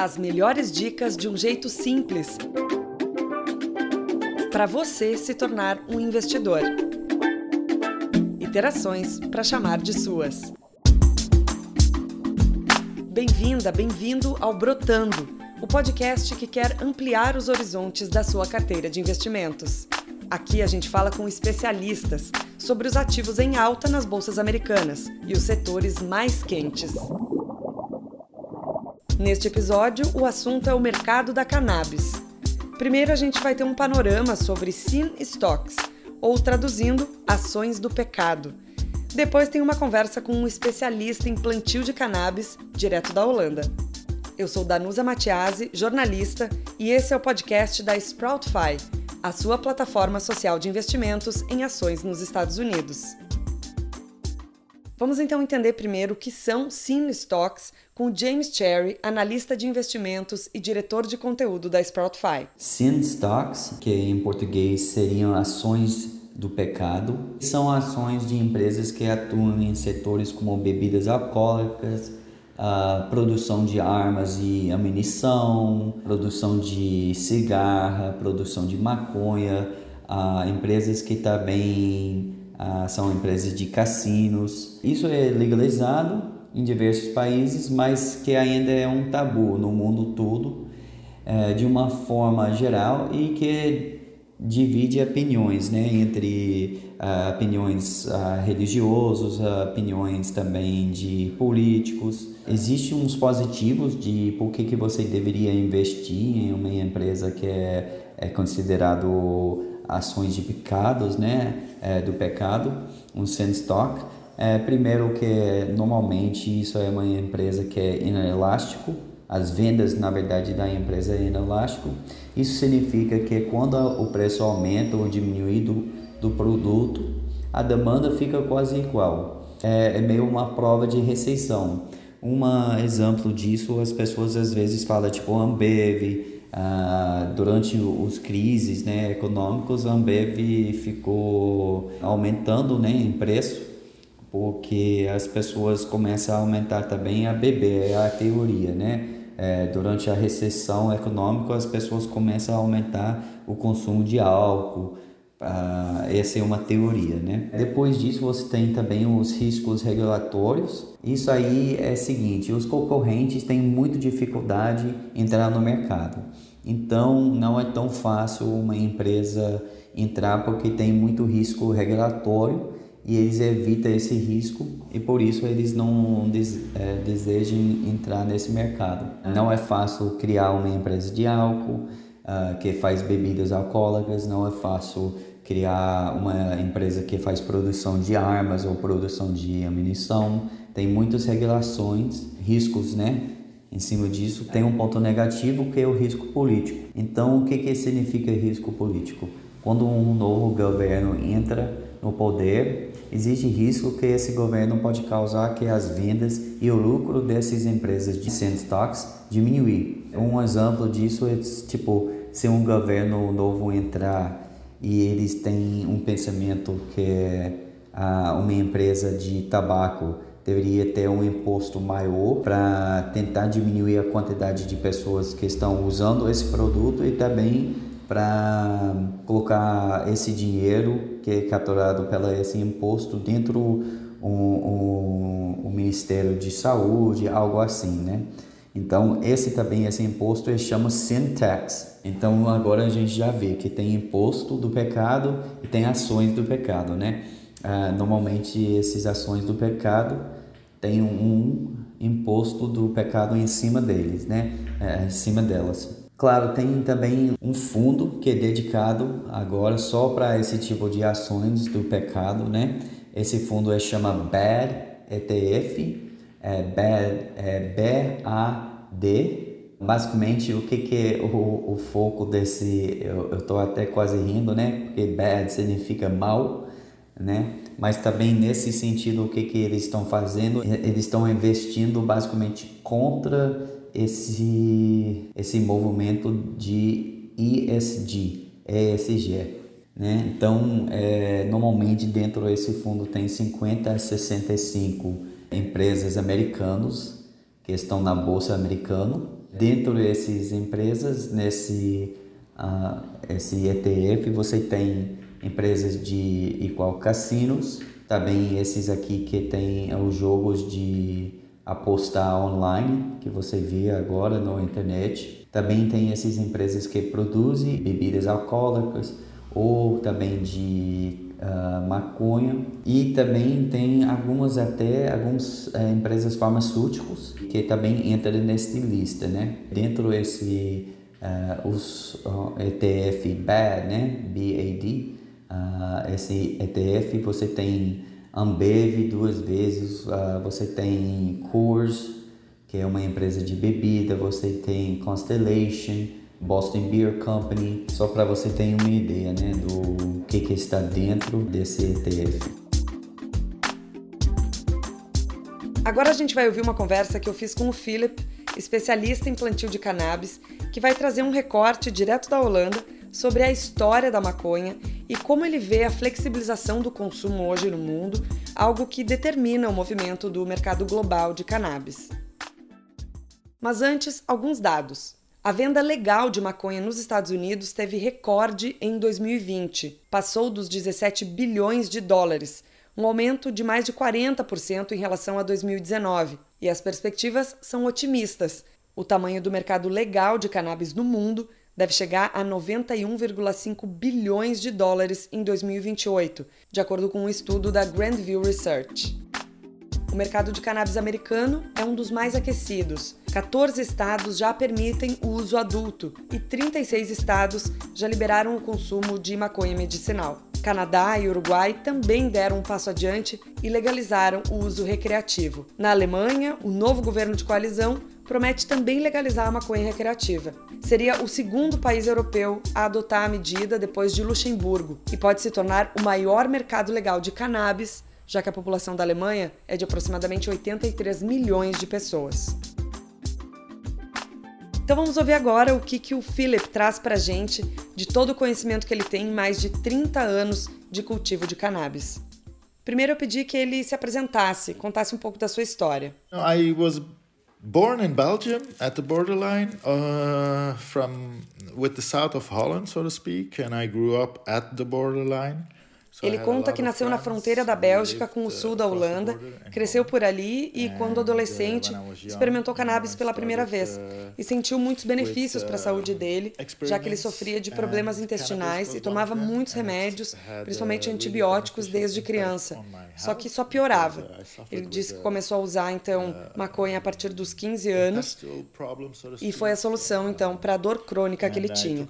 As melhores dicas de um jeito simples para você se tornar um investidor. Iterações para chamar de suas. Bem-vinda, bem-vindo ao Brotando, o podcast que quer ampliar os horizontes da sua carteira de investimentos. Aqui a gente fala com especialistas sobre os ativos em alta nas bolsas americanas e os setores mais quentes. Neste episódio, o assunto é o mercado da cannabis. Primeiro, a gente vai ter um panorama sobre Sin Stocks, ou traduzindo, ações do pecado. Depois tem uma conversa com um especialista em plantio de cannabis, direto da Holanda. Eu sou Danusa Matiasi, jornalista, e esse é o podcast da Sproutify, a sua plataforma social de investimentos em ações nos Estados Unidos. Vamos então entender primeiro o que são Sim Stocks com James Cherry, analista de investimentos e diretor de conteúdo da Sproutify. Sin Stocks, que em português seriam ações do pecado, são ações de empresas que atuam em setores como bebidas alcoólicas, a produção de armas e munição, produção de cigarra, produção de maconha, empresas que também ah, são empresas de cassinos. Isso é legalizado em diversos países, mas que ainda é um tabu no mundo todo, é, de uma forma geral e que divide opiniões, né, entre uh, opiniões religiosos, uh, opiniões também de políticos. Existem uns positivos de por que, que você deveria investir em uma empresa que é, é considerado ações de pecados, né, é, do pecado, um sin stock. É, primeiro que normalmente isso é uma empresa que é inelástico, as vendas na verdade da empresa é inelástico. Isso significa que quando o preço aumenta ou diminui do, do produto, a demanda fica quase igual. É, é meio uma prova de recessão. Um exemplo disso, as pessoas às vezes falam tipo Ambev, ah, durante os crises né, econômicos, a Ambev ficou aumentando né, em preço, porque as pessoas começam a aumentar também a beber, é a teoria, né? É, durante a recessão econômica, as pessoas começam a aumentar o consumo de álcool, ah, essa é uma teoria, né? Depois disso, você tem também os riscos regulatórios. Isso aí é o seguinte: os concorrentes têm muita dificuldade entrar no mercado. Então, não é tão fácil uma empresa entrar porque tem muito risco regulatório e eles evitam esse risco e por isso eles não des, é, desejam entrar nesse mercado. Não é fácil criar uma empresa de álcool uh, que faz bebidas alcoólicas, não é fácil criar uma empresa que faz produção de armas ou produção de munição. Tem muitas regulações, riscos, né? Em cima disso, tem um ponto negativo que é o risco político. Então, o que, que significa risco político? Quando um novo governo entra no poder, existe risco que esse governo pode causar que as vendas e o lucro dessas empresas de stocks diminuir. Um exemplo disso é tipo se um governo novo entrar e eles têm um pensamento que ah, uma empresa de tabaco deveria ter um imposto maior para tentar diminuir a quantidade de pessoas que estão usando esse produto e também para colocar esse dinheiro que é capturado pelo esse imposto dentro um, um, um Ministério de Saúde, algo assim, né? Então, esse também, esse imposto, ele chama sin tax. Então, agora a gente já vê que tem imposto do pecado e tem ações do pecado, né? Ah, normalmente, essas ações do pecado têm um imposto do pecado em cima deles, né? É, em cima delas. Claro, tem também um fundo que é dedicado agora só para esse tipo de ações do pecado, né? Esse fundo é chama BAD ETF, é, BAD, é B-A-D. Basicamente, o que, que é o, o foco desse. Eu estou até quase rindo, né? Porque bad significa mal, né? Mas também nesse sentido, o que, que eles estão fazendo? Eles estão investindo basicamente contra esse, esse movimento de ESG, ESG. Né? Então, é, normalmente dentro desse fundo tem 50 a 65 empresas americanas que estão na bolsa americana Dentro dessas empresas, nesse uh, esse ETF, você tem empresas de igual cassinos, também esses aqui que tem os jogos de apostar online que você vê agora na internet. Também tem essas empresas que produzem bebidas alcoólicas ou também de uh, maconha e também tem algumas até algumas uh, empresas farmacêuticas que também entram nesta lista, né? Dentro desse uh, os ETF BAD, né? BAD, esse ETF você tem Ambev duas vezes, você tem Coors que é uma empresa de bebida, você tem Constellation Boston Beer Company, só para você ter uma ideia né, do que, que está dentro desse ETF. Agora a gente vai ouvir uma conversa que eu fiz com o Philip, especialista em plantio de cannabis, que vai trazer um recorte direto da Holanda sobre a história da maconha e como ele vê a flexibilização do consumo hoje no mundo, algo que determina o movimento do mercado global de cannabis. Mas antes, alguns dados. A venda legal de maconha nos Estados Unidos teve recorde em 2020, passou dos 17 bilhões de dólares, um aumento de mais de 40% em relação a 2019. E as perspectivas são otimistas. O tamanho do mercado legal de cannabis no mundo deve chegar a 91,5 bilhões de dólares em 2028, de acordo com um estudo da Grandview Research. O mercado de cannabis americano é um dos mais aquecidos. 14 estados já permitem o uso adulto e 36 estados já liberaram o consumo de maconha medicinal. Canadá e Uruguai também deram um passo adiante e legalizaram o uso recreativo. Na Alemanha, o novo governo de coalizão promete também legalizar a maconha recreativa. Seria o segundo país europeu a adotar a medida depois de Luxemburgo e pode se tornar o maior mercado legal de cannabis já que a população da Alemanha é de aproximadamente 83 milhões de pessoas. Então vamos ouvir agora o que, que o Philip traz para a gente de todo o conhecimento que ele tem em mais de 30 anos de cultivo de cannabis. Primeiro eu pedi que ele se apresentasse, contasse um pouco da sua história. I was born in Belgium at the borderline uh, from with the south of Holland, so to speak, and I grew up at the borderline. Ele conta que nasceu na fronteira da Bélgica com o sul da Holanda, cresceu por ali e, quando adolescente, experimentou cannabis pela primeira vez e sentiu muitos benefícios para a saúde dele, já que ele sofria de problemas intestinais e tomava muitos remédios, principalmente antibióticos, desde criança. Só que só piorava. Ele disse que começou a usar então maconha a partir dos 15 anos e foi a solução então para a dor crônica que ele tinha.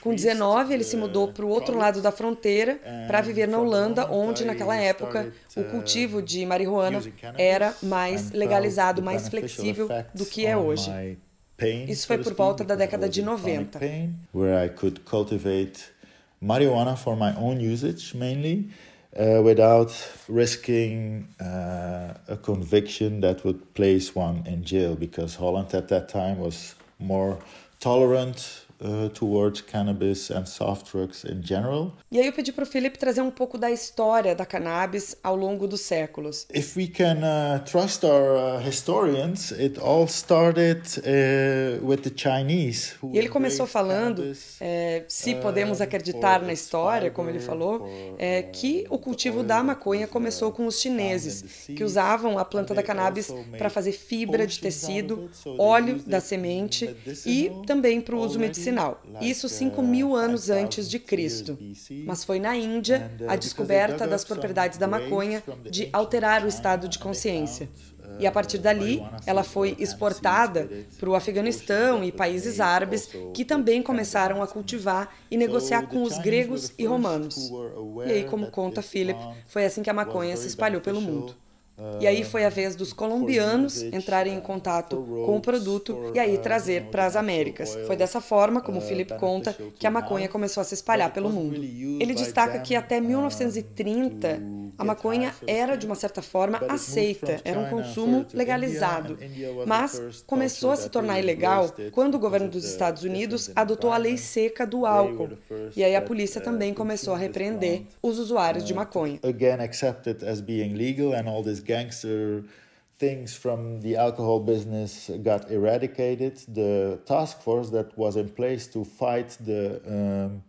Com 19, ele se mudou para o outro lado da fronteira para viver na Holanda, onde naquela época o cultivo de marihuana era mais legalizado, mais flexível do que é hoje. Isso foi por volta da década de 90. Where I could cultivate marijuana for my own usage mainly. Uh, without risking uh, a conviction that would place one in jail because Holland at that time was more tolerant uh, towards cannabis and soft drugs in general. E aí eu pedi para o Felipe trazer um pouco da história da cannabis ao longo dos séculos. If we can uh, trust our uh, historians, it all started uh, with the Chinese. e ele começou falando, é, se uh, podemos acreditar na história, como ele falou, é, que o cultivo da maconha começou com os chineses, que usavam a planta da cannabis para fazer fibra de tecido, óleo da semente e também para o uso medicinal medicinal, isso 5 mil anos antes de Cristo. Mas foi na Índia a descoberta das propriedades da maconha de alterar o estado de consciência. E a partir dali, ela foi exportada para o Afeganistão e países árabes que também começaram a cultivar e negociar com os gregos e romanos. E aí, como conta Philip, foi assim que a maconha se espalhou pelo mundo. E aí foi a vez dos colombianos entrarem em contato com o produto e aí trazer para as Américas. Foi dessa forma, como o Philip conta, que a maconha começou a se espalhar pelo mundo. Ele destaca que até 1930 a maconha era de uma certa forma aceita, era um consumo legalizado, mas começou a se tornar ilegal quando o governo dos Estados Unidos adotou a lei seca do álcool. E aí a polícia também começou a repreender os usuários de maconha. Again accepted as being legal and all this gangster things from the alcohol business got eradicated, the task force that was in place to fight the um,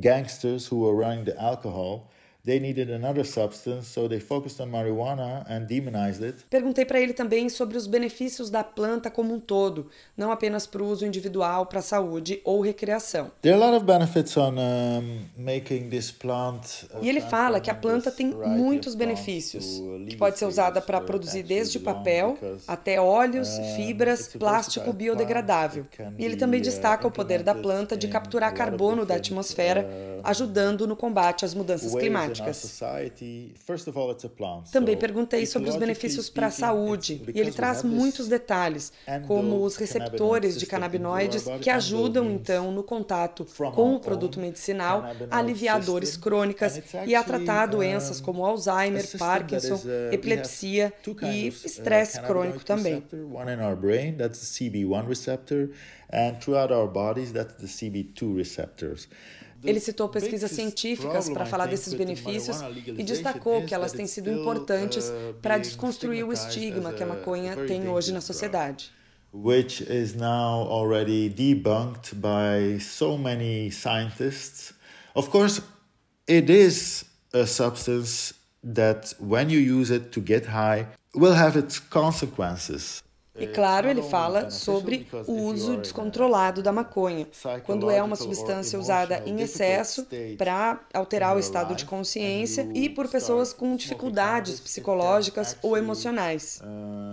gangsters who were running the alcohol they needed another substance, so they focused on marijuana and demonized it. Perguntei para ele também sobre os benefícios da planta como um todo, não apenas para o uso individual, para a saúde ou recreação. There are a lot of benefits on um, making this plant. E ele fala que a planta tem muitos benefícios, que pode ser usada para produzir desde papel até óleos, fibras, plástico biodegradável. E ele também destaca o poder da planta de capturar carbono da atmosfera, ajudando no combate às mudanças climáticas práticas. Também perguntei sobre os benefícios para a saúde e ele traz muitos detalhes, como os receptores de canabinoides que ajudam então no contato com o produto medicinal a aliviar dores crônicas e a tratar doenças como Alzheimer, Parkinson, epilepsia e estresse crônico também. and throughout our bodies that's the CB2 receptors. Ele citou pesquisas científicas para falar desses benefícios e destacou que elas têm sido importantes uh, para desconstruir o estigma que a maconha tem hoje na sociedade. Which is now already debunked by so many scientists. Of course, it is a substance that, when you use it to get high, will have its consequences. E claro, ele fala sobre o uso descontrolado da maconha, quando é uma substância usada em excesso para alterar o estado de consciência e por pessoas com dificuldades psicológicas ou emocionais.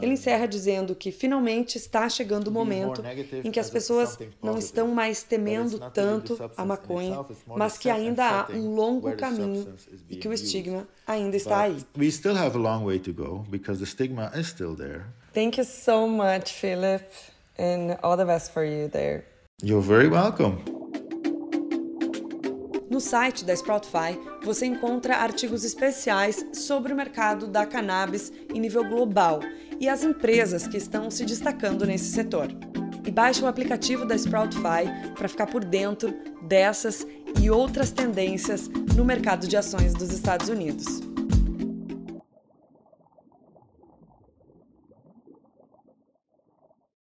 Ele encerra dizendo que finalmente está chegando o momento em que as pessoas não estão mais temendo tanto a maconha, mas que ainda há um longo caminho e que o estigma ainda está aí. We still have a long way to go because the stigma is still there. Thank you so much, Philip, and all the best for you there. You're very welcome. No site da Sproutify, você encontra artigos especiais sobre o mercado da cannabis em nível global e as empresas que estão se destacando nesse setor. E baixe o aplicativo da Sproutify para ficar por dentro dessas e outras tendências no mercado de ações dos Estados Unidos.